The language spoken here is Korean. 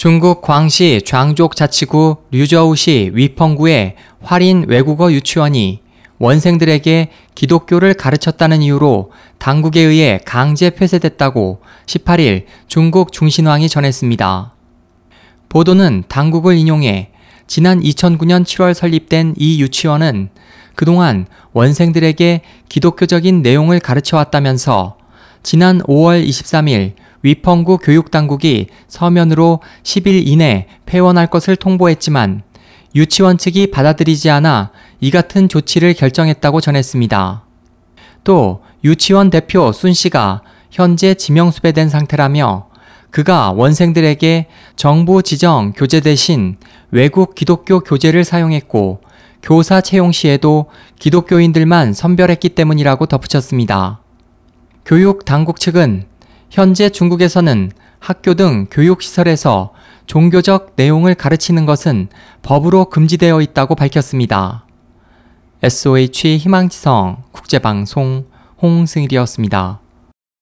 중국 광시 장족 자치구 류저우시 위펑구의 활인 외국어 유치원이 원생들에게 기독교를 가르쳤다는 이유로 당국에 의해 강제 폐쇄됐다고 18일 중국 중신왕이 전했습니다. 보도는 당국을 인용해 지난 2009년 7월 설립된 이 유치원은 그동안 원생들에게 기독교적인 내용을 가르쳐 왔다면서 지난 5월 23일 위펑구 교육당국이 서면으로 10일 이내 폐원할 것을 통보했지만 유치원 측이 받아들이지 않아 이 같은 조치를 결정했다고 전했습니다. 또 유치원 대표 순 씨가 현재 지명수배된 상태라며 그가 원생들에게 정부 지정 교재 대신 외국 기독교 교재를 사용했고 교사 채용 시에도 기독교인들만 선별했기 때문이라고 덧붙였습니다. 교육 당국 측은 현재 중국에서는 학교 등 교육시설에서 종교적 내용을 가르치는 것은 법으로 금지되어 있다고 밝혔습니다. SOH 희망지성 국제방송 홍승일이었습니다.